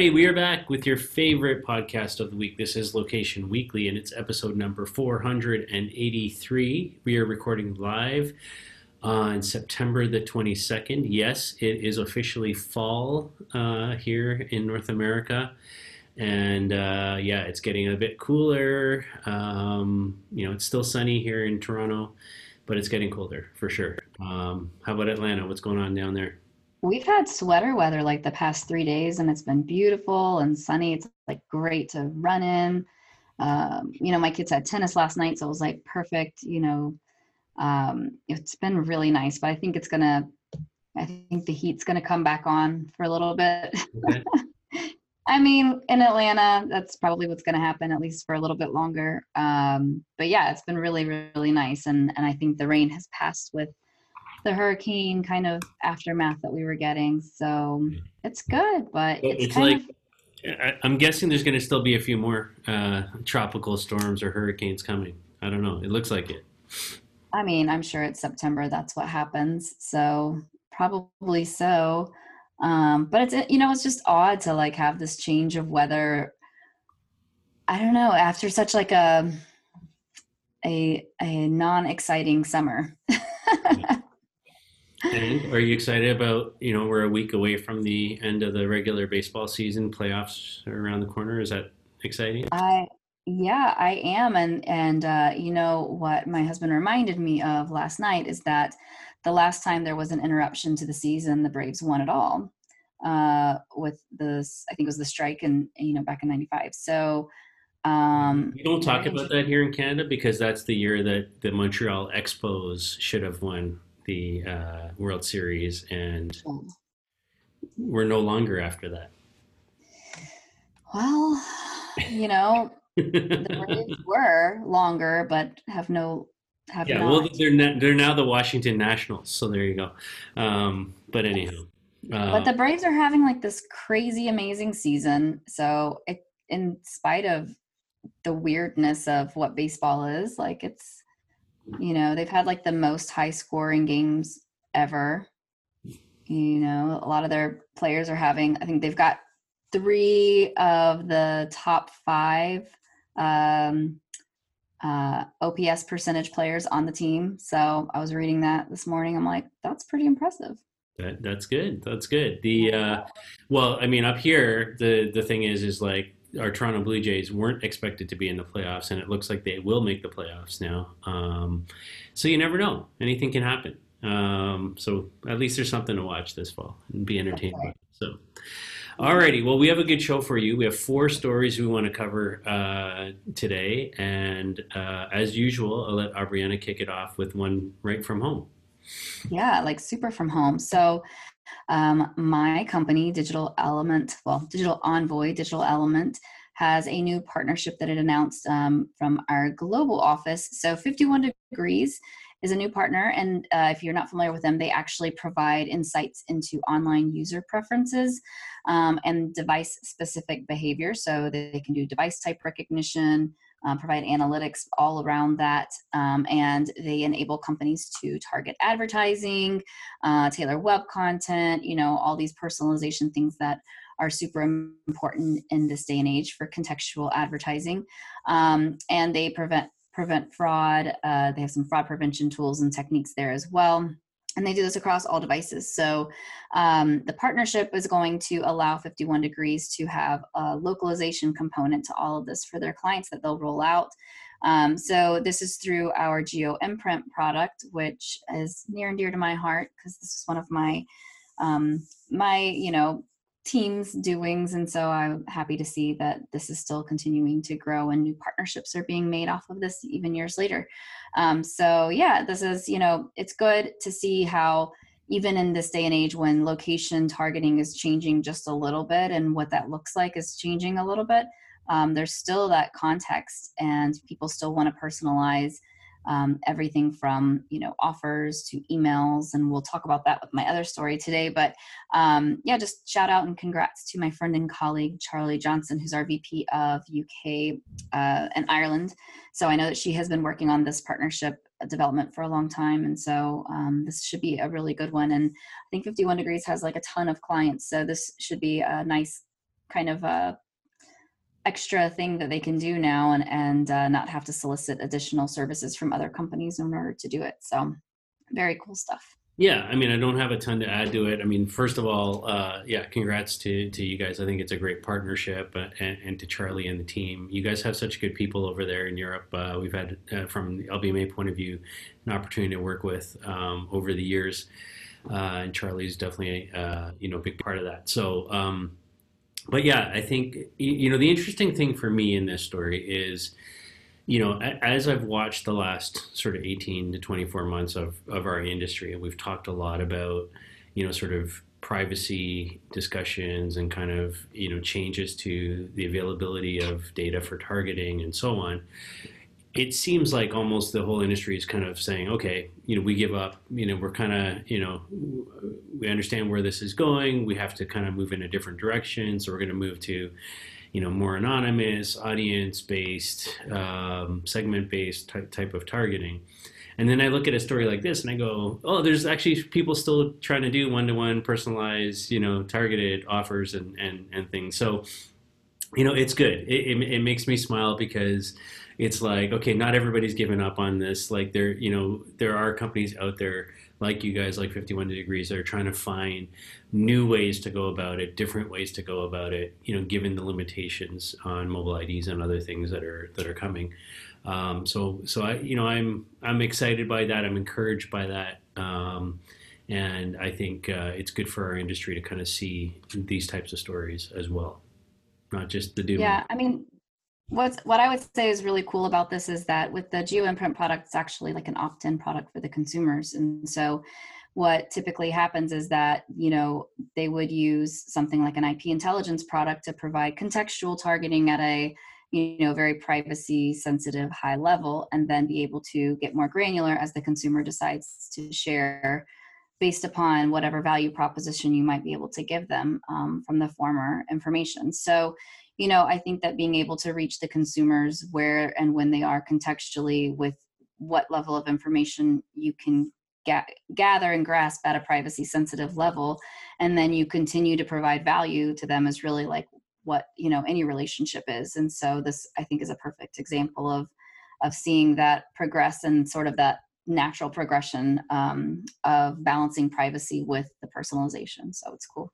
Alrighty, we are back with your favorite podcast of the week. This is Location Weekly, and it's episode number 483. We are recording live on September the 22nd. Yes, it is officially fall uh, here in North America. And uh, yeah, it's getting a bit cooler. Um, you know, it's still sunny here in Toronto, but it's getting colder for sure. Um, how about Atlanta? What's going on down there? We've had sweater weather like the past three days, and it's been beautiful and sunny. It's like great to run in. Um, you know, my kids had tennis last night, so it was like perfect. You know, um, it's been really nice, but I think it's gonna. I think the heat's gonna come back on for a little bit. Okay. I mean, in Atlanta, that's probably what's going to happen at least for a little bit longer. Um, but yeah, it's been really, really nice, and and I think the rain has passed with the hurricane kind of aftermath that we were getting. So it's good, but it's, it's like. Of, I'm guessing there's going to still be a few more uh, tropical storms or hurricanes coming. I don't know. It looks like it. I mean, I'm sure it's September. That's what happens. So probably so. Um, but it's you know it's just odd to like have this change of weather. I don't know after such like a a a non exciting summer. And are you excited about, you know, we're a week away from the end of the regular baseball season, playoffs are around the corner. Is that exciting? I yeah, I am and and uh, you know what my husband reminded me of last night is that the last time there was an interruption to the season, the Braves won it all. Uh, with this I think it was the strike and you know back in 95. So um, we don't talk about that here in Canada because that's the year that the Montreal Expos should have won the uh, World Series, and we're no longer after that. Well, you know, the Braves were longer, but have no have yeah. Not. Well, they're not, they're now the Washington Nationals, so there you go. Um, but anyhow, uh, but the Braves are having like this crazy, amazing season. So, it, in spite of the weirdness of what baseball is, like it's you know, they've had like the most high scoring games ever. You know, a lot of their players are having, I think they've got three of the top five um, uh, OPS percentage players on the team. So I was reading that this morning. I'm like, that's pretty impressive. That, that's good. That's good. The uh, well, I mean, up here, the the thing is, is like our Toronto Blue Jays weren't expected to be in the playoffs, and it looks like they will make the playoffs now. Um, so you never know; anything can happen. Um, so at least there's something to watch this fall and be entertained by. So, alrighty, well, we have a good show for you. We have four stories we want to cover uh, today, and uh, as usual, I'll let Aubriana kick it off with one right from home. Yeah, like super from home. So um, my company, Digital Element, well, Digital Envoy, Digital Element, has a new partnership that it announced um, from our global office. So 51 Degrees is a new partner, and uh, if you're not familiar with them, they actually provide insights into online user preferences um, and device specific behavior. So they can do device type recognition, uh, provide analytics all around that, um, and they enable companies to target advertising, uh, tailor web content, you know, all these personalization things that are super important in this day and age for contextual advertising. Um, and they prevent prevent fraud. Uh, they have some fraud prevention tools and techniques there as well and they do this across all devices. So um, the partnership is going to allow 51 Degrees to have a localization component to all of this for their clients that they'll roll out. Um, so this is through our Geo Imprint product, which is near and dear to my heart because this is one of my um, my you know team's doings and so i'm happy to see that this is still continuing to grow and new partnerships are being made off of this even years later. Um, so yeah this is you know it's good to see how even in this day and age when location targeting is changing just a little bit and what that looks like is changing a little bit um, there's still that context and people still want to personalize um, everything from you know offers to emails and we'll talk about that with my other story today. But um, yeah just shout out and congrats to my friend and colleague charlie johnson who's our vp of uk uh, and ireland. So i know that she has been working on this partnership development for a long time and so um, this should be a really good one. And i think 51 degrees has like a ton of clients so this should be a nice kind of a extra thing that they can do now and and uh, not have to solicit additional services from other companies in order to do it so very cool stuff yeah, I mean, I don't have a ton to add to it. I mean, first of all, uh, yeah, congrats to, to you guys. I think it's a great partnership, uh, and, and, to Charlie and the team. You guys have such good people over there in Europe. Uh, we've had, uh, from the LBMA point of view, an opportunity to work with um, over the years, uh, and Charlie's definitely, you know, a big part of that. So, um, but yeah, I think you know the interesting thing for me in this story is you know, as I've watched the last sort of 18 to 24 months of, of our industry, and we've talked a lot about, you know, sort of privacy discussions and kind of, you know, changes to the availability of data for targeting and so on. It seems like almost the whole industry is kind of saying, okay, you know, we give up, you know, we're kind of, you know, we understand where this is going. We have to kind of move in a different direction. So we're going to move to, you know more anonymous audience based um, segment based type, type of targeting and then i look at a story like this and i go oh there's actually people still trying to do one-to-one personalized you know targeted offers and and, and things so you know it's good it, it, it makes me smile because it's like okay not everybody's given up on this like there you know there are companies out there like you guys, like 51 Degrees, that are trying to find new ways to go about it, different ways to go about it. You know, given the limitations on mobile IDs and other things that are that are coming. Um, so, so I, you know, I'm I'm excited by that. I'm encouraged by that. Um, and I think uh, it's good for our industry to kind of see these types of stories as well, not just the doom. Yeah, I mean, What's what I would say is really cool about this is that with the geo imprint product, it's actually like an opt-in product for the consumers. And so what typically happens is that, you know, they would use something like an IP intelligence product to provide contextual targeting at a, you know, very privacy sensitive high level and then be able to get more granular as the consumer decides to share based upon whatever value proposition you might be able to give them um, from the former information. So you know, I think that being able to reach the consumers where and when they are contextually with what level of information you can ga- gather and grasp at a privacy sensitive level, and then you continue to provide value to them is really like what you know any relationship is. And so this, I think, is a perfect example of of seeing that progress and sort of that natural progression um, of balancing privacy with the personalization. So it's cool.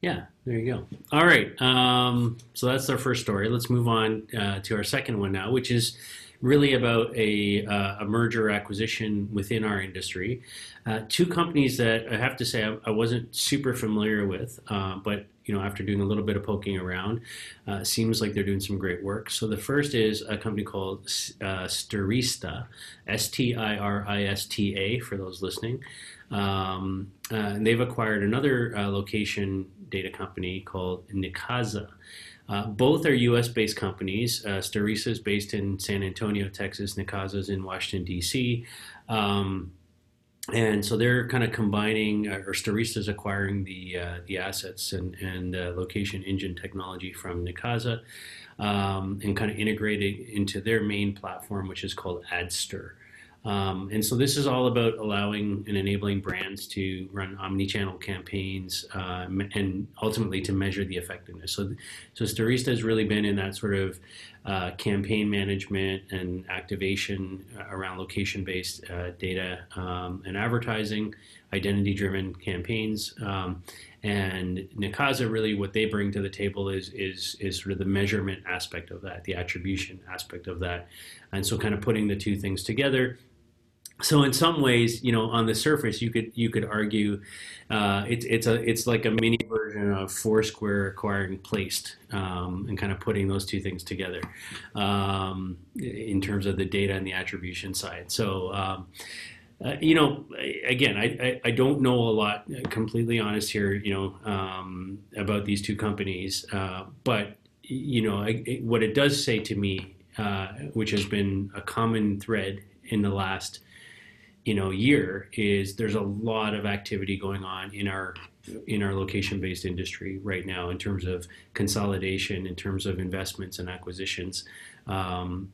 Yeah, there you go. All right. Um, so that's our first story. Let's move on uh, to our second one now, which is really about a, uh, a merger acquisition within our industry. Uh, two companies that I have to say I, I wasn't super familiar with, uh, but you know after doing a little bit of poking around, uh, seems like they're doing some great work. So the first is a company called uh, Stirista, S-T-I-R-I-S-T-A for those listening. Um, uh, and they've acquired another location data company called Nikaza. Uh, both are U.S. based companies. Uh, Stirista is based in San Antonio, Texas. Nikaza is in Washington D.C. Um, and so they're kind of combining, uh, or Stirista is acquiring the uh, the assets and and uh, location engine technology from Nikaza, um, and kind of integrating into their main platform, which is called AdStir. Um, and so this is all about allowing and enabling brands to run omni-channel campaigns uh, and ultimately to measure the effectiveness. So, so Stirista has really been in that sort of uh, campaign management and activation uh, around location-based uh, data um, and advertising, identity-driven campaigns. Um, and Nikaza really what they bring to the table is is is sort of the measurement aspect of that, the attribution aspect of that, and so kind of putting the two things together so in some ways, you know, on the surface, you could you could argue uh, it's it's a it's like a mini version of Foursquare acquiring Placed um, and kind of putting those two things together um, in terms of the data and the attribution side. So. Um, uh, you know, again, I, I, I, don't know a lot, completely honest here, you know, um, about these two companies. Uh, but, you know, I, it, what it does say to me, uh, which has been a common thread in the last you know year is there's a lot of activity going on in our in our location based industry right now in terms of consolidation in terms of investments and acquisitions. Um,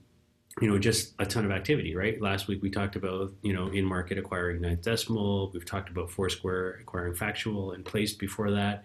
you know just a ton of activity right? Last week we talked about you know InMarket acquiring NinthDecimal. We've talked about foursquare acquiring factual and placed before that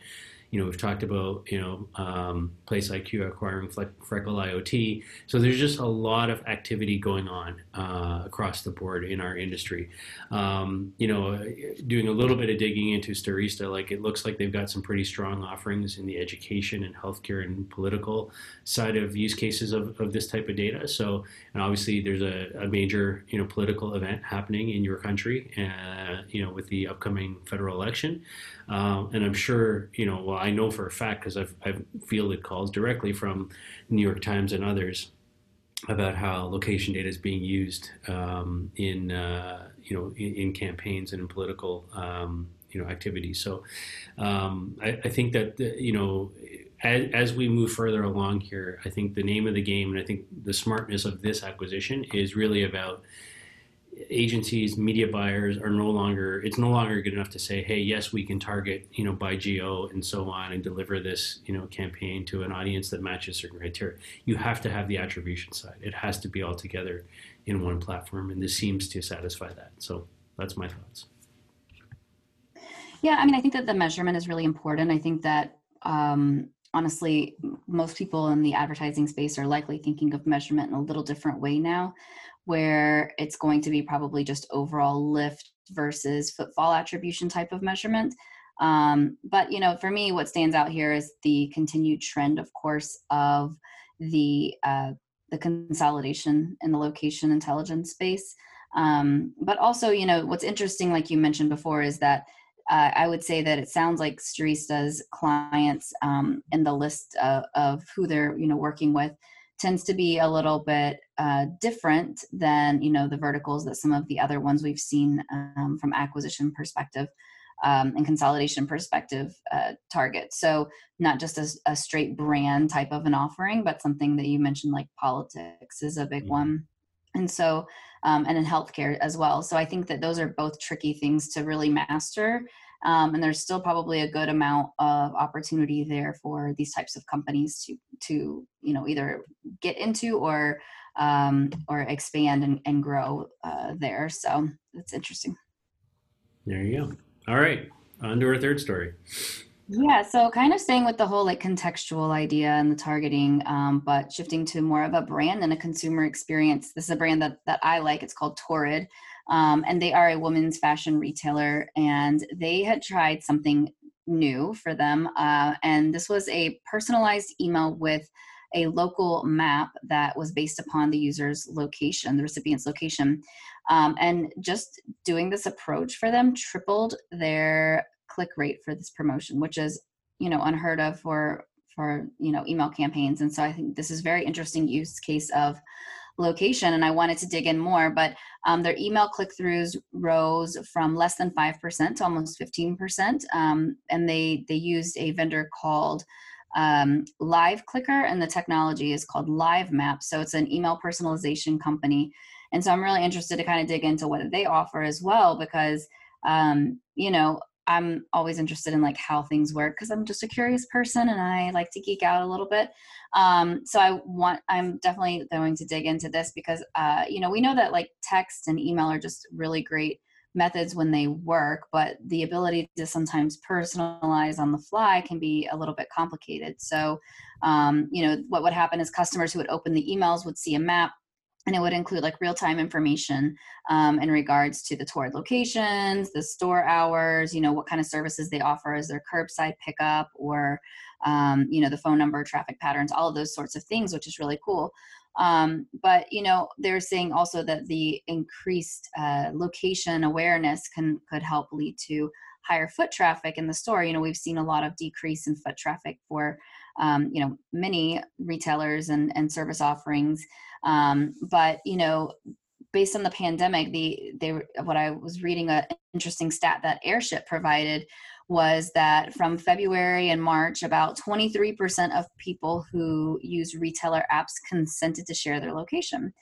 you know, we've talked about, you know, um, PlaceIQ acquiring Freckle IoT. So there's just a lot of activity going on uh, across the board in our industry. Um, you know, doing a little bit of digging into Stirista, like it looks like they've got some pretty strong offerings in the education and healthcare and political side of use cases of, of this type of data. So, and obviously there's a, a major, you know, political event happening in your country, uh, you know, with the upcoming federal election. Um, and I'm sure, you know, well, I know for a fact because I've, I've fielded calls directly from New York Times and others about how location data is being used um, in, uh, you know, in, in, campaigns and in political, um, you know, activities. So um, I, I, think that, you know, as, as, we move further along here, I think the name of the game and I think the smartness of this acquisition is really about agencies, media buyers are no longer, it's no longer good enough to say, hey, yes, we can target, you know, by geo and so on and deliver this, you know, campaign to an audience that matches certain criteria. You have to have the attribution side. It has to be all together in one platform. And this seems to satisfy that. So that's my thoughts. Yeah, I mean, I think that the measurement is really important. I think that um, honestly, most people in the advertising space are likely thinking of measurement in a little different way now where it's going to be probably just overall lift versus footfall attribution type of measurement. Um, but you know, for me, what stands out here is the continued trend, of course, of the uh, the consolidation in the location intelligence space. Um, but also, you know, what's interesting, like you mentioned before, is that uh, I would say that it sounds like Stirista's clients um, in the list of, of who they're, you know, working with tends to be a little bit uh, different than you know the verticals that some of the other ones we've seen um, from acquisition perspective um, and consolidation perspective uh, target. So not just a, a, straight brand type of an offering, but something that you mentioned like politics is a big mm-hmm. one. And so, um, and in healthcare as well. So I think that those are both tricky things to really master um, and there's still probably a good amount of opportunity there for these types of companies to to you know either get into or um, or expand and, and grow uh, there. So that's interesting. There you go. All right, on to our third story. Yeah, so kind of staying with the whole like contextual idea and the targeting, um, but shifting to more of a brand and a consumer experience. This is a brand that that I like. It's called Torrid. Um, and they are a women's fashion retailer, and they had tried something new for them. Uh, and this was a personalized email with a local map that was based upon the user's location, the recipient's location. Um, and just doing this approach for them tripled their click rate for this promotion, which is you know unheard of for for you know email campaigns. And so I think this is very interesting use case of location and I wanted to dig in more, but um, their email click throughs rose from less than 5% to almost 15%. Um, and they, they used a vendor called um, LiveClicker, and the technology is called Live Map. So it's an email personalization company. And so I'm really interested to kind of dig into what they offer as well, because, um, you know, I'm always interested in like how things work because I'm just a curious person and I like to geek out a little bit. Um, so I want, I'm definitely going to dig into this because, uh, you know, we know that like text and email are just really great methods when they work, but the ability to sometimes personalize on the fly can be a little bit complicated. So, um, you know, what would happen is customers who would open the emails would see a map and it would include like real-time information um, in regards to the Torrid locations, the store hours, you know, what kind of services they offer as their curbside pickup or, um, you know, the phone number, traffic patterns, all of those sorts of things, which is really cool. Um, but you know, they're saying also that the increased uh, location awareness can could help lead to higher foot traffic in the store. You know, we've seen a lot of decrease in foot traffic for um, you know many retailers and, and service offerings. Um, but you know based on the pandemic the they what i was reading an interesting stat that airship provided was that from february and march about 23% of people who use retailer apps consented to share their location.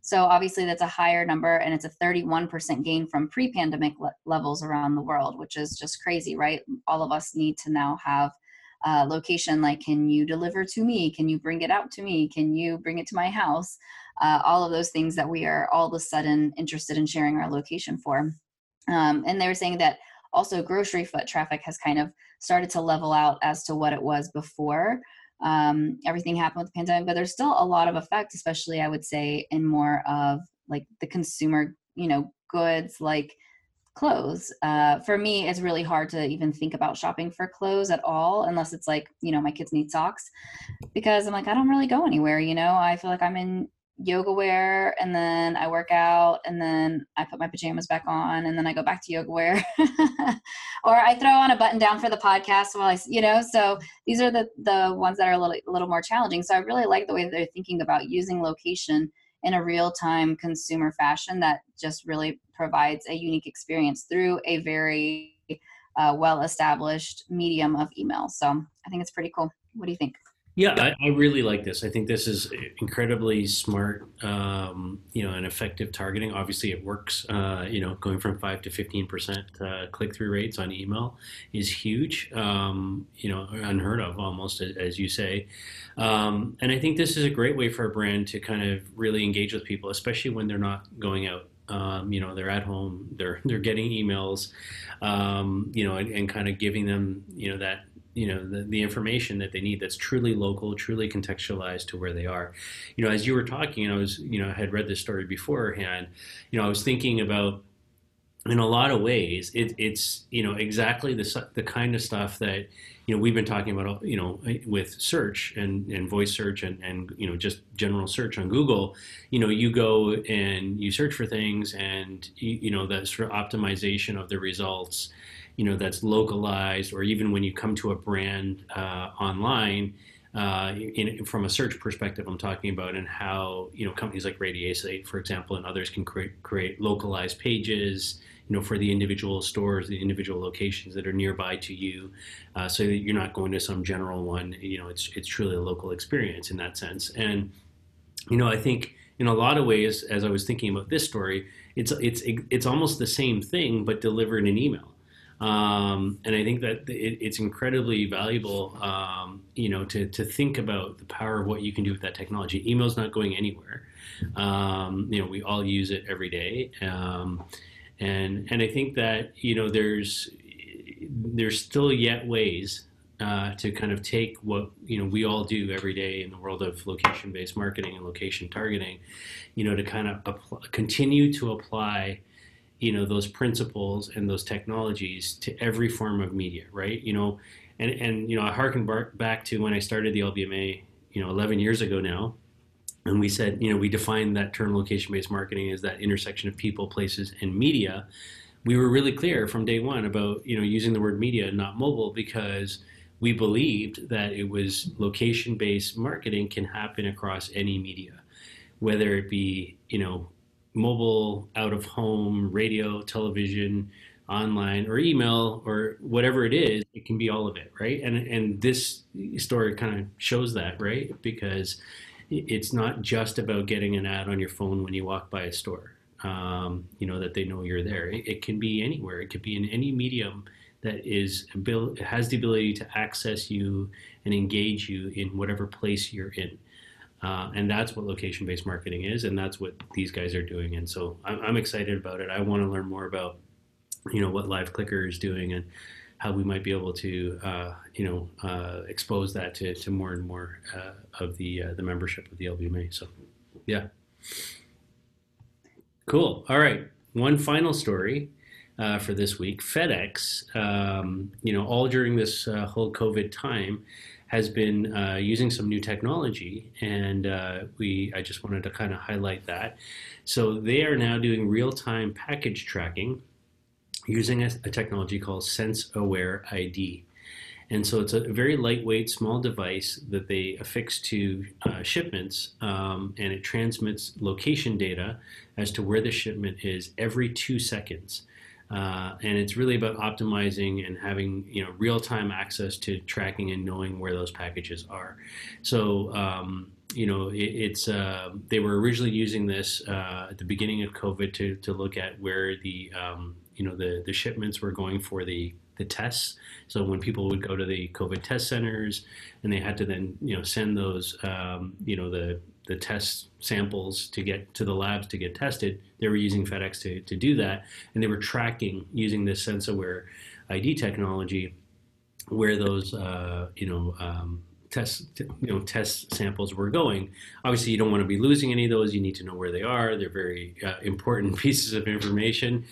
So obviously that's a higher number and it's a 31% gain from pre-pandemic le- levels around the world which is just crazy right? All of us need to now have uh, location like can you deliver to me? Can you bring it out to me? Can you bring it to my house? Uh, all of those things that we are all of a sudden interested in sharing our location for. Um, and they were saying that also grocery foot traffic has kind of started to level out as to what it was before. Um, everything happened with the pandemic but there's still a lot of effect especially i would say in more of like the consumer you know goods like clothes. Uh, for me it's really hard to even think about shopping for clothes at all unless it's like you know my kids need socks because i'm like i don't really go anywhere you know? I feel like i'm in yoga wear and then I work out and then I put my pajamas back on and then I go back to yoga wear. Or I throw on a button down for the podcast while I you know? So these are the the ones that are a little a little more challenging. So I really like the way they're thinking about using location in a real-time consumer fashion that just really provides a unique experience through a very uh, well-established medium of email so I think it's pretty cool what do you think yeah, I, I, really like this. I think this is incredibly smart, um, you know, and effective targeting. Obviously, it works. Uh, you know, going from five to fifteen percent uh, click through rates on email is huge. Um, you know, unheard of almost, as you say. Um, and I think this is a great way for a brand to kind of really engage with people, especially when they're not going out um, you know they're at home they're they're getting emails um, you know and, and, kind of giving them you know that you know the, the information that they need that's truly local truly contextualized to where they are. You know as you were talking i was you know i had read this story beforehand you know i was thinking about in a lot of ways it, it's you know exactly the, the kind of stuff that you know we've been talking about you know with search and, and voice search and, and you know just general search on google you know you go and you search for things and you, you know that sort of optimization of the results you know that's localized, or even when you come to a brand uh, online. Uh, in, from a search perspective, I'm talking about, and how you know companies like Radiacete, for example, and others can create, create localized pages, you know, for the individual stores, the individual locations that are nearby to you, uh, so that you're not going to some general one. You know, it's it's truly a local experience in that sense. And you know, I think in a lot of ways, as I was thinking about this story, it's it's it's almost the same thing but delivered in email. Um, and I think that it, it's incredibly valuable, um, you know, to, to think about the power of what you can do with that technology. Email's not going anywhere. Um, you know, we all use it every day. And, and I think that, you know, there's, there's still yet ways uh, to kind of take what you know we all do every day in the world of location-based marketing and location targeting, you know, to kind of continue to apply you know those principles and those technologies to every form of media right? You know and and you know i harken back to when i started the lbma you know 11 years ago now and we said you know we defined that term location based marketing as that intersection of people places and media we were really clear from day one about you know using the word media not mobile because we believed that it was location based marketing can happen across any media whether it be you know mobile, out of home, radio, television, online, or email, or whatever it is, it can be all of it, right? And and this story kind of shows that, right? Because it's not just about getting an ad on your phone when you walk by a store. Um, you know that they know you're there. It, it, can be anywhere. It could be in any medium that is has the ability to access you and engage you in whatever place you're in. Uh, and that's what location based marketing is, and that's what these guys are doing. And so I'm, I'm excited about it. I want to learn more about, you know, what LiveClicker is doing and how we might be able to, uh, you know, uh, expose that to, to more and more uh, of the uh, the membership of the LBMA. So, yeah, cool. All right, one final story. Uh, for this week, FedEx, um, you know, all during this whole COVID time, has been uh, using some new technology, and uh, we I just wanted to kind of highlight that. So they are now doing real-time package tracking using a, a technology called SenseAware ID. And so it's a very lightweight, small device that they affix to uh, shipments, um, and it transmits location data as to where the shipment is every two seconds. Uh, and it's really about optimizing and having you know real-time access to tracking and knowing where those packages are. So um, you know it, it's uh, they were originally using this uh, at the beginning of COVID to to look at where the um, you know the the shipments were going for the the tests. So when people would go to the COVID test centers and they had to then you know send those um, you know the the test samples to get to the labs to get tested, they were using FedEx to, to do that. And they were tracking using this SenseAware ID technology, where those uh, you know um, test you know test samples were going. Obviously, you don't want to be losing any of those. You need to know where they are. They're very uh, important pieces of information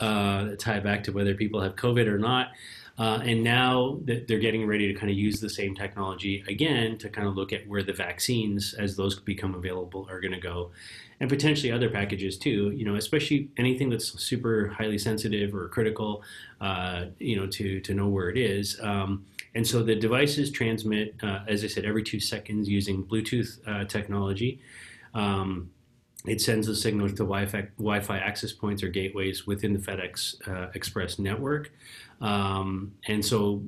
uh, that tie back to whether people have COVID or not. Uh, and now they're getting ready to kind of use the same technology again to kind of look at where the vaccines, as those become available, are going to go, and potentially other packages too. You know, especially anything that's super highly sensitive or critical. Uh, you know, to to know where it is. Um, and so the devices transmit, uh, as I said, every two seconds using Bluetooth uh, technology. Um, it sends the signal to Wi-Fi, access points or gateways within the FedEx uh, Express network. Um, and so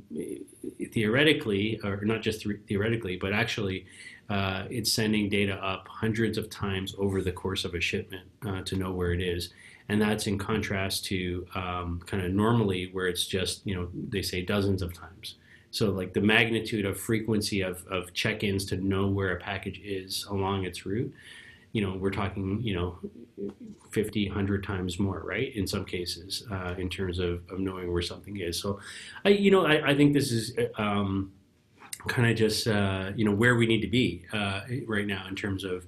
theoretically, or not just theoretically, but actually, uh, it's sending data up hundreds of times over the course of a shipment uh, to know where it is. And that's in contrast to um, kind of normally where it's just, you know, they say dozens of times. So like the magnitude of frequency of, of check-ins to know where a package is along its route, you know, we're talking, you know, 50, 100 times more, right? In some cases, uh, in terms of, of knowing where something is. So, I, you know, I, I think this is um, kind of just, uh, you know, where we need to be uh, right now in terms of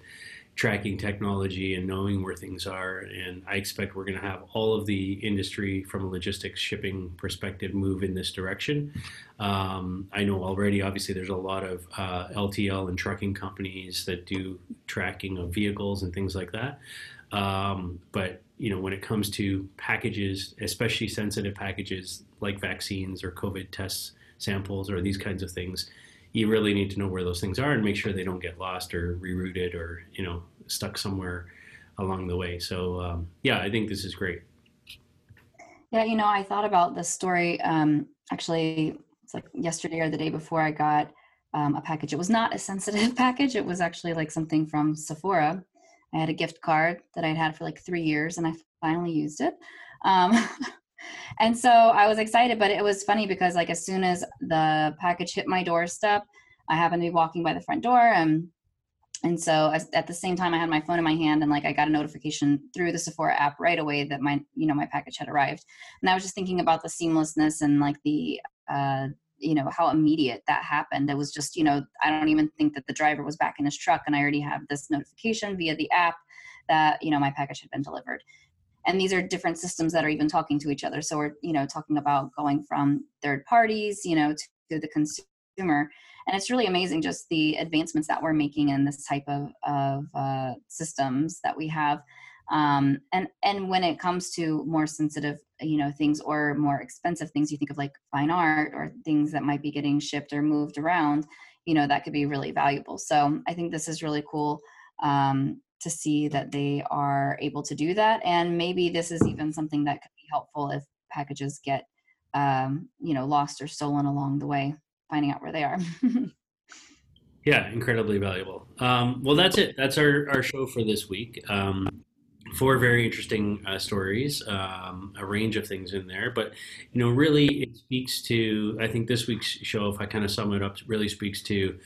tracking technology and knowing where things are. And I expect we're going to have all of the industry from a logistics shipping perspective move in this direction. Um, I know already, obviously, there's a lot of uh, LTL and trucking companies that do tracking of vehicles and things like that. Um, but you know, when it comes to packages, especially sensitive packages like vaccines or COVID tests samples or these kinds of things, you really need to know where those things are and make sure they don't get lost or rerouted or you know stuck somewhere along the way. So um, yeah, I think this is great. Yeah, you know, I thought about this story. Um, actually, it's like yesterday or the day before I got um, a package. It was not a sensitive package. It was actually like something from Sephora. I had a gift card that I'd had for like three years, and I finally used it. Um, and so I was excited, but it was funny because like as soon as the package hit my doorstep, I happened to be walking by the front door and and so at the same time i had my phone in my hand and like i got a notification through the sephora app right away that my you know my package had arrived. And i was just thinking about the seamlessness and like the uh you know how immediate that happened. It was just you know i don't even think that the driver was back in his truck and i already have this notification via the app that you know my package had been delivered and these are different systems that are even talking to each other. So we're you know talking about going from third parties you know to the consumer. And it's really amazing just the advancements that we're making in this type of, of uh, systems that we have. Um, and and when it comes to more sensitive you know things or more expensive things you think of like fine art or things that might be getting shipped or moved around you know that could be really valuable. So i think this is really cool um, to see that they are able to do that and maybe this is even something that could be helpful if packages get um, you know lost or stolen along the way finding out where they are. Yeah incredibly valuable. Um, well that's it. That's our, our show for this week. Um, four very interesting uh, stories um, a range of things in there but you know really it speaks to i think this week's show if i kind of sum it up really speaks to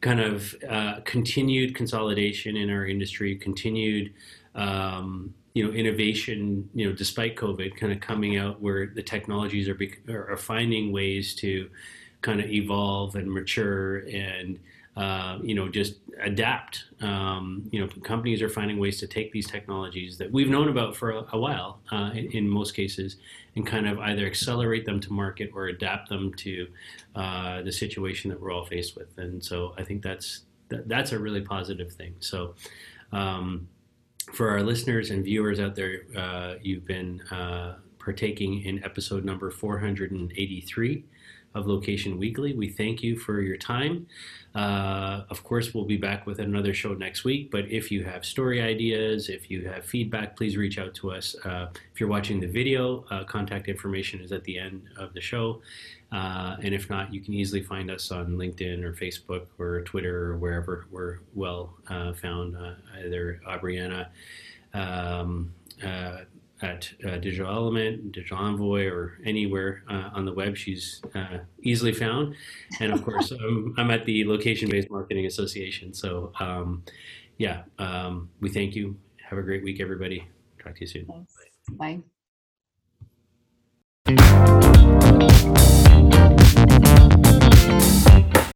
kind of uh, continued consolidation in our industry, continued um, you know innovation. You know, despite COVID, kind of coming out where the technologies are are finding ways to kind of evolve and mature and uh, you know, just adapt. Um, you know, companies are finding ways to take these technologies that we've known about for a, a while, uh, in, in, most cases, and kind of either accelerate them to market or adapt them to uh, the situation that we're all faced with. And so, I think that's that, that's a really positive thing. So. Um, for our listeners and viewers out there, uh, you've been uh, partaking in episode number 483 of Location Weekly. We thank you for your time. Uh, of course, we'll be back with another show next week. But if you have story ideas, if you have feedback, please reach out to us. Uh, if you're watching the video, uh, contact information is at the end of the show. Uh, and if not, you can easily find us on LinkedIn or Facebook or Twitter or wherever we're well uh, found, uh, either Aubriana. Um, at uh, Digital Element, Digital Envoy, or anywhere uh, on the web. She's uh, easily found. And of course, um, I'm at the Location Based Marketing Association. So, um, yeah, um, we thank you. Have a great week, everybody. Talk to you soon. Thanks. Bye. Bye.